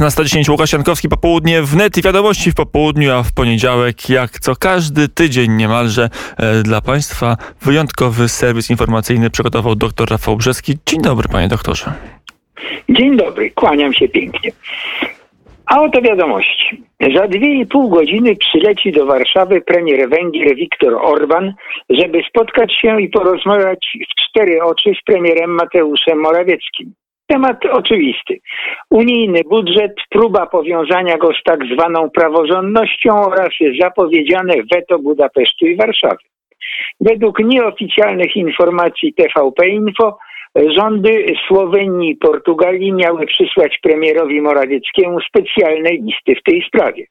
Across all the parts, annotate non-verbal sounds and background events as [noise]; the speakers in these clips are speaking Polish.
Na 110 Łukasz Jankowski popołudnie wnet i wiadomości w popołudniu, a w poniedziałek jak co każdy tydzień niemalże e, dla Państwa wyjątkowy serwis informacyjny przygotował dr Rafał Brzeski. Dzień dobry panie doktorze. Dzień dobry, kłaniam się pięknie. A oto wiadomości. Za dwie i pół godziny przyleci do Warszawy premier Węgier Viktor Orban, żeby spotkać się i porozmawiać w cztery oczy z premierem Mateuszem Morawieckim. Temat oczywisty. Unijny budżet, próba powiązania go z tak zwaną praworządnością oraz zapowiedziane weto Budapesztu i Warszawy. Według nieoficjalnych informacji TVP Info rządy Słowenii i Portugalii miały przysłać premierowi Morawieckiemu specjalne listy w tej sprawie.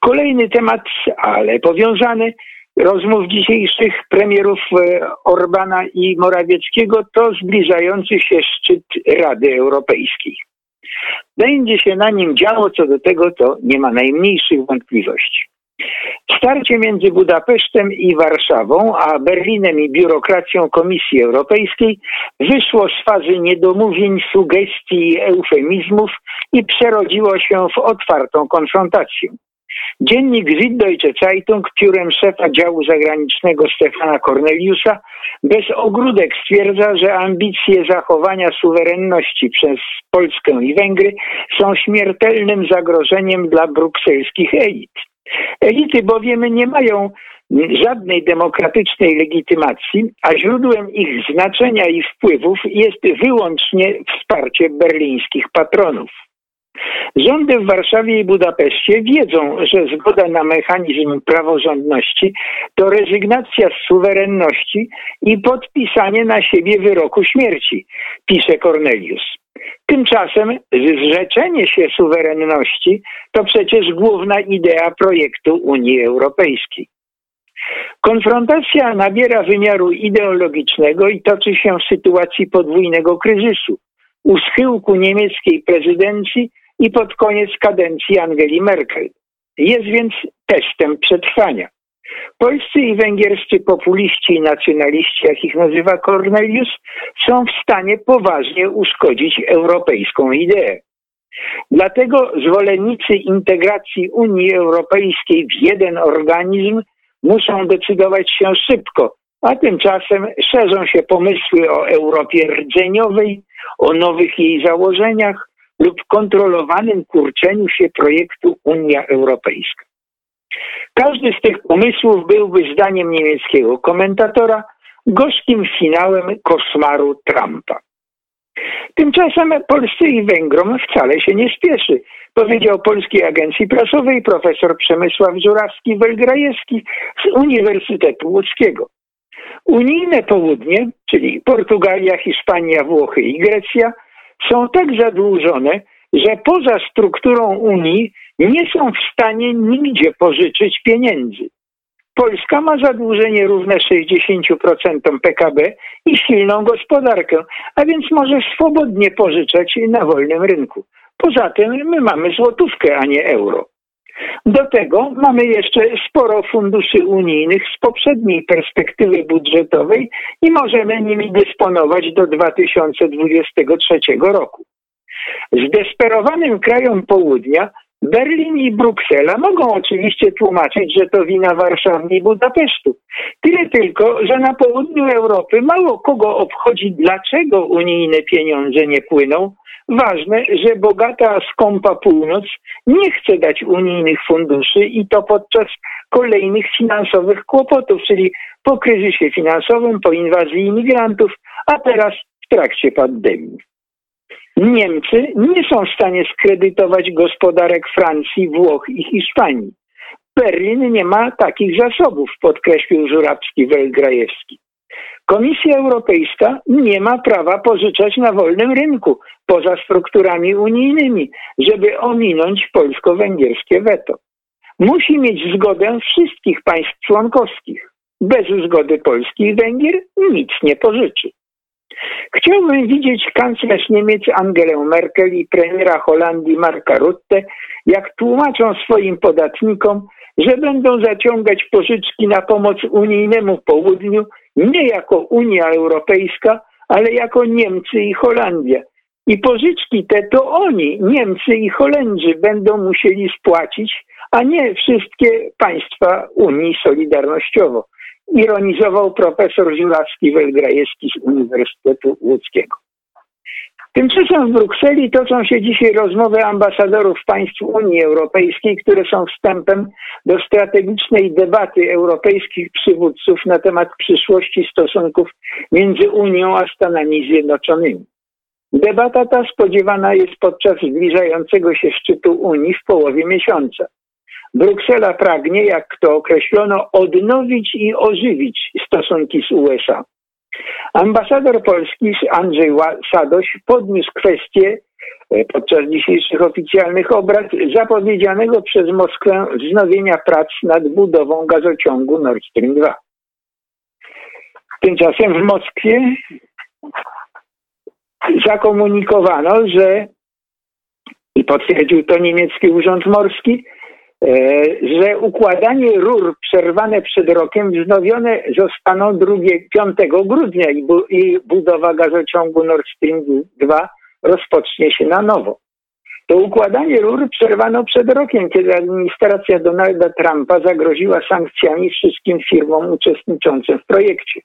Kolejny temat, ale powiązany, rozmów dzisiejszych premierów e, Orbana i Morawieckiego to zbliżający się szczyt Rady Europejskiej. Będzie się na nim działo, co do tego to nie ma najmniejszych wątpliwości. Starcie między Budapesztem i Warszawą, a Berlinem i biurokracją Komisji Europejskiej wyszło z fazy niedomówień, sugestii i eufemizmów i przerodziło się w otwartą konfrontację. Dziennik Süddeutsche Zeitung piórem szefa działu zagranicznego Stefana Corneliusa bez ogródek stwierdza, że ambicje zachowania suwerenności przez Polskę i Węgry są śmiertelnym zagrożeniem dla brukselskich elit. Elity bowiem nie mają żadnej demokratycznej legitymacji, a źródłem ich znaczenia i wpływów jest wyłącznie wsparcie berlińskich patronów. Rządy w Warszawie i Budapeszcie wiedzą, że zgoda na mechanizm praworządności to rezygnacja z suwerenności i podpisanie na siebie wyroku śmierci, pisze Cornelius. Tymczasem zrzeczenie się suwerenności to przecież główna idea projektu Unii Europejskiej. Konfrontacja nabiera wymiaru ideologicznego i toczy się w sytuacji podwójnego kryzysu. U schyłku niemieckiej prezydencji i pod koniec kadencji Angeli Merkel. Jest więc testem przetrwania. Polscy i węgierscy populiści i nacjonaliści, jak ich nazywa Cornelius, są w stanie poważnie uszkodzić europejską ideę. Dlatego zwolennicy integracji Unii Europejskiej w jeden organizm muszą decydować się szybko, a tymczasem szerzą się pomysły o Europie rdzeniowej, o nowych jej założeniach, lub kontrolowanym kurczeniu się projektu Unia Europejska. Każdy z tych pomysłów byłby zdaniem niemieckiego komentatora gorzkim finałem koszmaru Trumpa. Tymczasem Polsce i Węgrom wcale się nie spieszy, powiedział Polskiej Agencji Prasowej profesor Przemysław Żurawski-Welgrajewski z Uniwersytetu Łódzkiego. Unijne południe, czyli Portugalia, Hiszpania, Włochy i Grecja, są tak zadłużone, że poza strukturą Unii nie są w stanie nigdzie pożyczyć pieniędzy. Polska ma zadłużenie równe 60% PKB i silną gospodarkę, a więc może swobodnie pożyczać na wolnym rynku. Poza tym my mamy złotówkę, a nie euro. Do tego mamy jeszcze sporo funduszy unijnych z poprzedniej perspektywy budżetowej i możemy nimi dysponować do 2023 roku. Zdesperowanym krajom południa Berlin i Bruksela mogą oczywiście tłumaczyć, że to wina Warszawy i Budapesztu. Tyle tylko, że na południu Europy mało kogo obchodzi, dlaczego unijne pieniądze nie płyną, Ważne, że bogata, skąpa północ nie chce dać unijnych funduszy i to podczas kolejnych finansowych kłopotów, czyli po kryzysie finansowym, po inwazji imigrantów, a teraz w trakcie pandemii. Niemcy nie są w stanie skredytować gospodarek Francji, Włoch i Hiszpanii. Berlin nie ma takich zasobów, podkreślił Żurawski-Welgrajewski. Komisja Europejska nie ma prawa pożyczać na wolnym rynku poza strukturami unijnymi, żeby ominąć polsko-węgierskie weto. Musi mieć zgodę wszystkich państw członkowskich. Bez zgody Polski i Węgier nic nie pożyczy. Chciałbym widzieć kanclerz Niemiec Angelę Merkel i premiera Holandii Marka Rutte, jak tłumaczą swoim podatnikom, że będą zaciągać pożyczki na pomoc unijnemu południu nie jako Unia Europejska, ale jako Niemcy i Holandia. I pożyczki te to oni, Niemcy i Holendrzy, będą musieli spłacić, a nie wszystkie państwa Unii Solidarnościowo. Ironizował profesor Żurawski-Welgrajewski z Uniwersytetu Łódzkiego. Tymczasem w Brukseli toczą się dzisiaj rozmowy ambasadorów państw Unii Europejskiej, które są wstępem do strategicznej debaty europejskich przywódców na temat przyszłości stosunków między Unią a Stanami Zjednoczonymi. Debata ta spodziewana jest podczas zbliżającego się szczytu Unii w połowie miesiąca. Bruksela pragnie, jak to określono, odnowić i ożywić stosunki z USA. Ambasador Polski Andrzej Sadoś podniósł kwestię e, podczas dzisiejszych oficjalnych obrad zapowiedzianego przez Moskwę wznowienia prac nad budową gazociągu Nord Stream 2. Tymczasem w Moskwie zakomunikowano, że i potwierdził to niemiecki urząd morski, że układanie rur przerwane przed rokiem wznowione zostaną 2, 5 grudnia i, bu, i budowa gazociągu Nord Stream 2 rozpocznie się na nowo. To układanie rur przerwano przed rokiem, kiedy administracja Donalda Trumpa zagroziła sankcjami wszystkim firmom uczestniczącym w projekcie.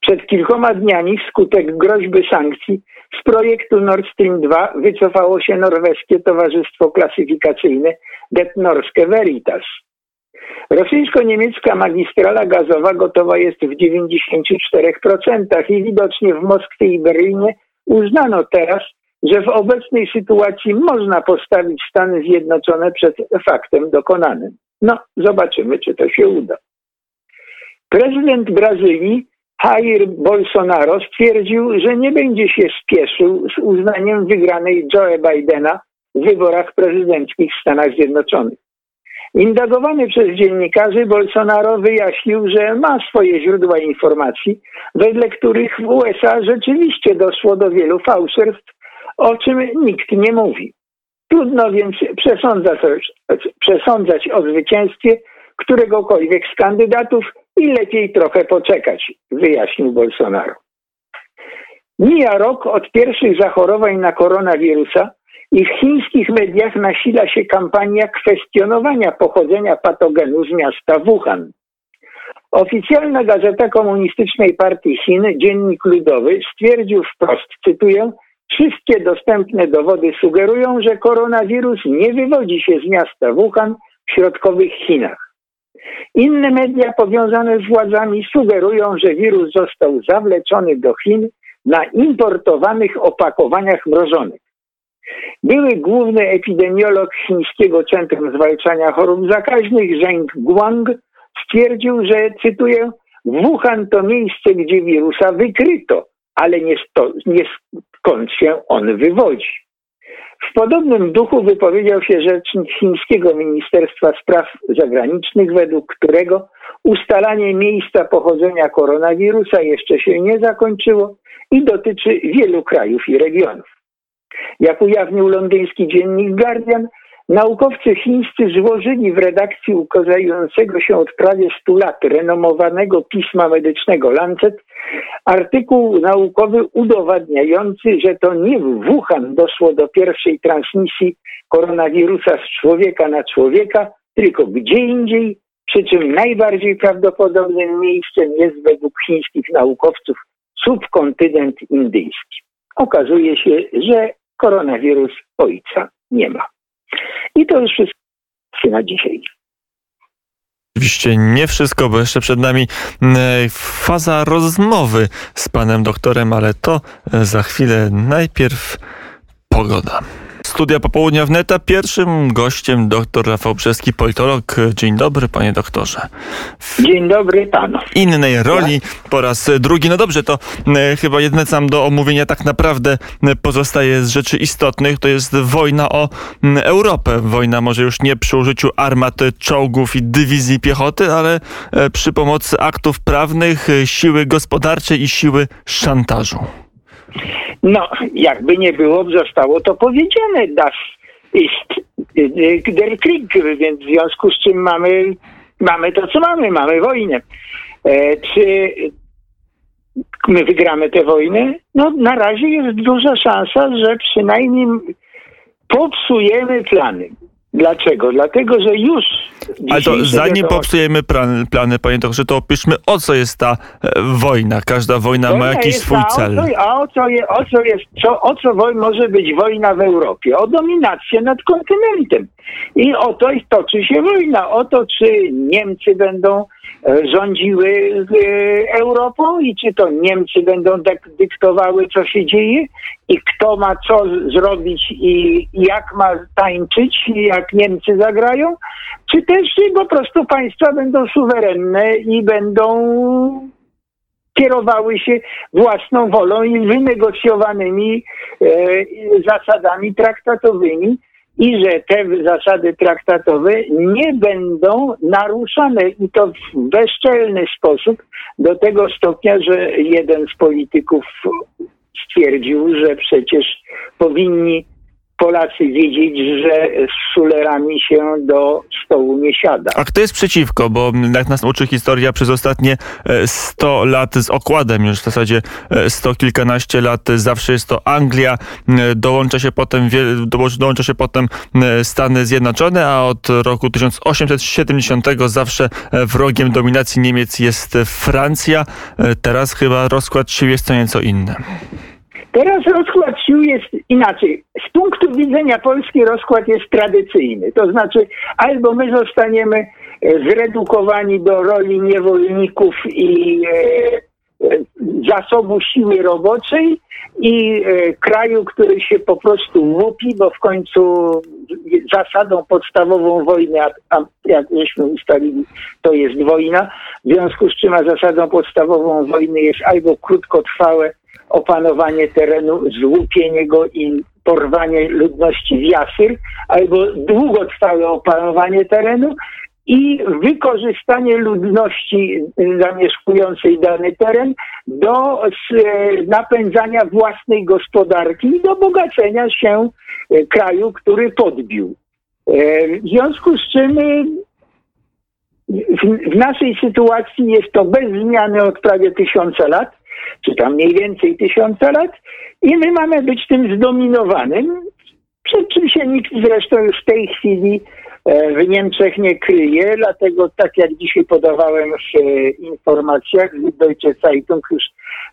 Przed kilkoma dniami wskutek groźby sankcji z projektu Nord Stream 2 wycofało się norweskie Towarzystwo Klasyfikacyjne Detnorskie Veritas. Rosyjsko-niemiecka magistrala gazowa gotowa jest w 94% i widocznie w Moskwie i Berlinie uznano teraz, że w obecnej sytuacji można postawić Stany Zjednoczone przed faktem dokonanym. No, zobaczymy, czy to się uda. Prezydent Brazylii Jair Bolsonaro stwierdził, że nie będzie się spieszył z uznaniem wygranej Joe Bidena w wyborach prezydenckich w Stanach Zjednoczonych. Indagowany przez dziennikarzy Bolsonaro wyjaśnił, że ma swoje źródła informacji, wedle których w USA rzeczywiście doszło do wielu fałszerstw, o czym nikt nie mówi. Trudno więc przesądzać, przesądzać o zwycięstwie któregokolwiek z kandydatów i lepiej trochę poczekać, wyjaśnił Bolsonaro. Mija rok od pierwszych zachorowań na koronawirusa i w chińskich mediach nasila się kampania kwestionowania pochodzenia patogenu z miasta Wuhan. Oficjalna gazeta Komunistycznej Partii Chin, Dziennik Ludowy, stwierdził wprost, cytuję, Wszystkie dostępne dowody sugerują, że koronawirus nie wywodzi się z miasta Wuhan w środkowych Chinach. Inne media powiązane z władzami sugerują, że wirus został zawleczony do Chin na importowanych opakowaniach mrożonych. Były główny epidemiolog Chińskiego Centrum Zwalczania Chorób Zakaźnych Zheng Guang stwierdził, że, cytuję, Wuhan to miejsce, gdzie wirusa wykryto, ale nie, sto, nie skąd się on wywodzi. W podobnym duchu wypowiedział się rzecznik chińskiego Ministerstwa Spraw Zagranicznych, według którego ustalanie miejsca pochodzenia koronawirusa jeszcze się nie zakończyło i dotyczy wielu krajów i regionów. Jak ujawnił londyński dziennik Guardian, Naukowcy chińscy złożyli w redakcji ukazującego się od prawie 100 lat renomowanego pisma medycznego Lancet artykuł naukowy udowadniający, że to nie w Wuhan doszło do pierwszej transmisji koronawirusa z człowieka na człowieka, tylko gdzie indziej, przy czym najbardziej prawdopodobnym miejscem jest według chińskich naukowców subkontynent indyjski. Okazuje się, że koronawirus ojca nie ma. I to już wszystko na dzisiaj. Oczywiście nie wszystko, bo jeszcze przed nami faza rozmowy z panem doktorem, ale to e, za chwilę. Najpierw pogoda. Studia Popołudnia Neta. Pierwszym gościem dr Rafał Brzeski, politolog. Dzień dobry, panie doktorze. Dzień dobry panu. innej roli po raz drugi. No dobrze, to e, chyba jedne nam do omówienia tak naprawdę pozostaje z rzeczy istotnych. To jest wojna o Europę. Wojna może już nie przy użyciu armat, czołgów i dywizji piechoty, ale e, przy pomocy aktów prawnych, e, siły gospodarczej i siły szantażu. No, jakby nie było, zostało to powiedziane. Das ist der Krieg, więc w związku z czym mamy, mamy to, co mamy, mamy wojnę. E, czy my wygramy tę wojnę? No na razie jest duża szansa, że przynajmniej popsujemy plany. Dlaczego? Dlatego, że już. Ale to zanim popsujemy plan, plany, panie doktorze, to opiszmy o co jest ta e, wojna. Każda wojna, wojna ma jakiś swój cel. O a o co, je, o co jest, co, o co może być wojna w Europie? O dominację nad kontynentem. I o to toczy się wojna. O to, czy Niemcy będą e, rządziły e, Europą i czy to Niemcy będą dyktowały, co się dzieje i kto ma co zrobić i jak ma tańczyć, jak Niemcy zagrają, czy też po prostu państwa będą suwerenne i będą kierowały się własną wolą i wynegocjowanymi e, zasadami traktatowymi i że te zasady traktatowe nie będą naruszane i to w bezczelny sposób do tego stopnia, że jeden z polityków stwierdził, że przecież powinni Polacy wiedzieć, że z szulerami się do stołu nie siada. A kto jest przeciwko? Bo jak nas uczy historia przez ostatnie 100 e, lat z okładem, już w zasadzie 100 e, kilkanaście lat, zawsze jest to Anglia, e, dołącza się potem, dołącza się potem Stany Zjednoczone, a od roku 1870 zawsze wrogiem dominacji Niemiec jest Francja. Teraz chyba rozkład sił jest co nieco inny. Teraz rozkład sił jest inaczej. Z punktu widzenia Polski rozkład jest tradycyjny. To znaczy, albo my zostaniemy e, zredukowani do roli niewolników i e, e, zasobu siły roboczej i kraju, który się po prostu łupi, bo w końcu zasadą podstawową wojny, a, jak żeśmy ustalili, to jest wojna, w związku z czym zasadą podstawową wojny jest albo krótkotrwałe opanowanie terenu, złupienie go i porwanie ludności w jasyr, albo długotrwałe opanowanie terenu i wykorzystanie ludności zamieszkującej dany teren do napędzania własnej gospodarki i do bogacenia się e, kraju, który podbił. E, w związku z czym e, w, naszej sytuacji jest to bez zmiany od prawie tysiąca lat czy tam mniej więcej tysiąca lat i my mamy być tym zdominowanym, przed czym się nikt zresztą już w tej chwili e, w Niemczech nie kryje, dlatego tak jak dzisiaj podawałem w e, informacjach, Deutsche Zeitung już,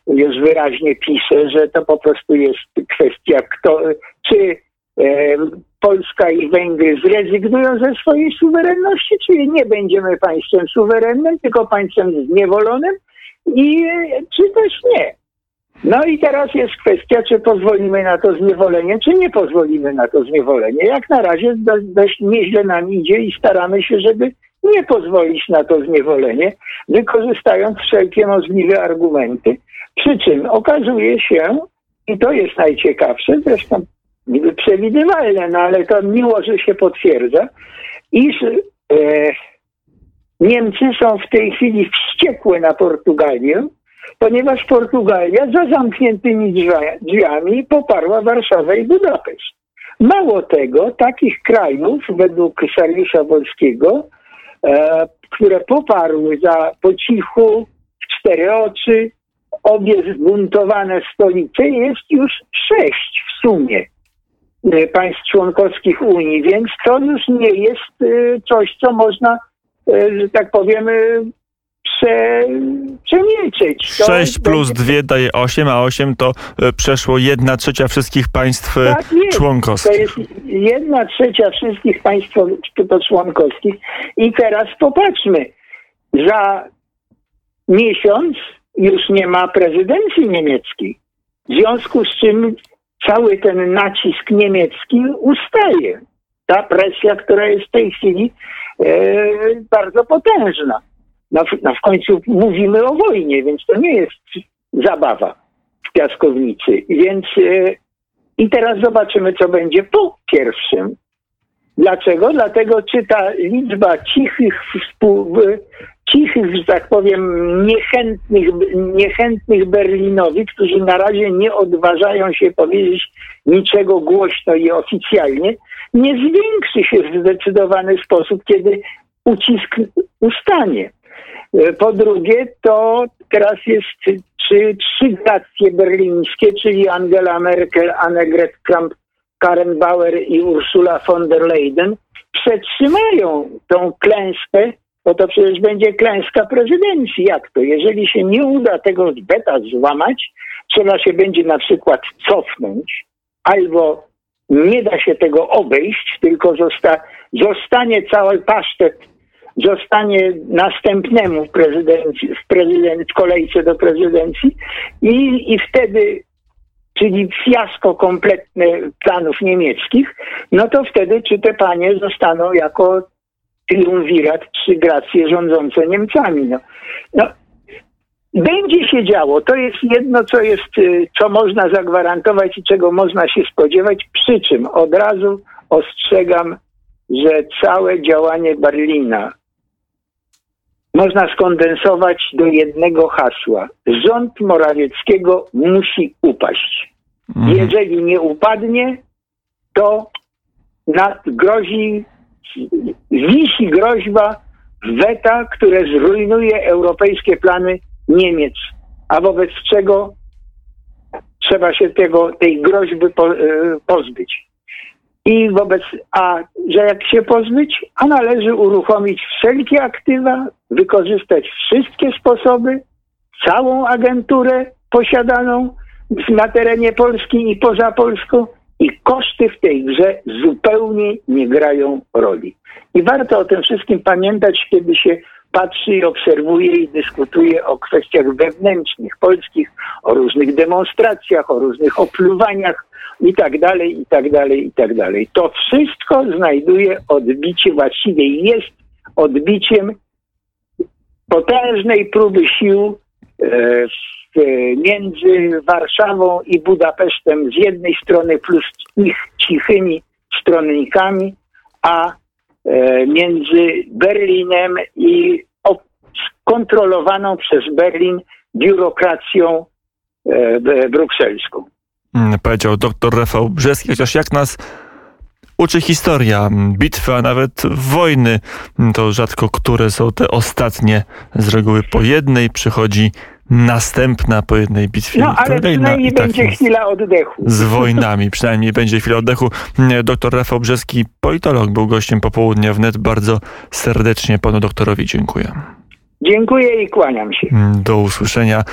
już wyraźnie pisze, że to po prostu jest kwestia, kto, czy e, Polska i Węgry zrezygnują ze swojej suwerenności, czy nie będziemy państwem suwerennym, tylko państwem zniewolonym, i czy też nie. No i teraz jest kwestia, czy pozwolimy na to zniewolenie, czy nie pozwolimy na to zniewolenie. Jak na razie dość nieźle nam idzie i staramy się, żeby nie pozwolić na to zniewolenie, wykorzystując wszelkie możliwe argumenty. Przy czym okazuje się, i to jest najciekawsze, zresztą niby przewidywalne, no ale to miło, że się potwierdza, iż e, Niemcy są w tej chwili wściekłe na Portugalię, ponieważ Portugalia za zamkniętymi drzwiami poparła Warszawę i Budapeszt. Mało tego, takich krajów według Sariusza Wolskiego, e, które poparły za po cichu, w cztery oczy, obie zbuntowane stolice, jest już sześć w sumie e, państw członkowskich Unii, więc to już nie jest e, coś, co można E, że tak powiemy, prze, przemilczeć. 6 plus 2 daje 8, a 8 to e, przeszło 1 trzecia wszystkich państw e, tak członkowskich. To jest 1 trzecia wszystkich państw członkowskich. I teraz popatrzmy. Za miesiąc już nie ma prezydencji niemieckiej. W związku z czym cały ten nacisk niemiecki ustaje. Ta presja, która jest w tej chwili E, bardzo potężna. No w końcu mówimy o wojnie, więc to nie jest zabawa w piaskownicy. Więc e, i teraz zobaczymy, co będzie po pierwszym. Dlaczego? Dlatego, czy ta liczba cichych, współ, cichych, że tak powiem, niechętnych, niechętnych Berlinowi, którzy na razie nie odważają się powiedzieć niczego głośno i oficjalnie, nie zwiększy się w zdecydowany sposób, kiedy ucisk ustanie. Po drugie, to teraz jest czy trzy gracje berlińskie, czyli Angela Merkel, Annegret Kramp, Karen Bauer i Ursula von der Leyen przetrzymają tą klęskę, bo to przecież będzie klęska prezydencji. Jak to? Jeżeli się nie uda tego beta złamać, trzeba się będzie na przykład cofnąć, albo nie da się tego obejść, tylko zosta, zostanie cały pasztet, zostanie następnemu w, w, kolejce do prezydencji i, i wtedy czyli fiasko kompletne planów niemieckich, no to wtedy czy te panie zostaną jako triumvirat, trzy gracje rządzące Niemcami. No. no. Będzie się działo. To jest jedno, co jest, y, co można zagwarantować i czego można się spodziewać. Przy czym od razu ostrzegam, że całe działanie Berlina można skondensować do jednego hasła. Rząd Morawieckiego musi upaść. Mhm. Jeżeli nie upadnie, to grozi, wisi groźba weta, które zrujnuje europejskie plany Niemiec, a wobec czego trzeba się tego, tej groźby e, pozbyć. I wobec, a że jak się pozbyć, a należy uruchomić wszelkie aktywa, wykorzystać wszystkie sposoby, całą agenturę posiadaną na terenie Polski i poza Polską i koszty w tej grze zupełnie nie grają roli. I warto o tym wszystkim pamiętać, kiedy się patrzy i obserwuje i dyskutuje o kwestiach wewnętrznych polskich, o różnych demonstracjach, o różnych opluwaniach i tak dalej, i tak dalej, i tak dalej. To wszystko znajduje odbicie, właściwie jest odbiciem potężnej próby sił e, między Warszawą i Budapesztem z jednej strony plus ich cichymi stronnikami, a e, między Berlinem i skontrolowaną przez Berlin biurokracją e, brukselską. Mm, powiedział dr Rafał Brzeski, chociaż jak nas uczy historia, bitwy, a nawet wojny, to rzadko które są te ostatnie. Z reguły po jednej przychodzi następna po jednej bitwie. No, ale przynajmniej tak będzie chwila oddechu. Z wojnami, [laughs] przynajmniej będzie chwila oddechu. Doktor Rafał Brzeski, politolog, był gościem popołudnia wnet. Bardzo serdecznie panu doktorowi dziękuję. Dziękuję i kłaniam się. Do usłyszenia.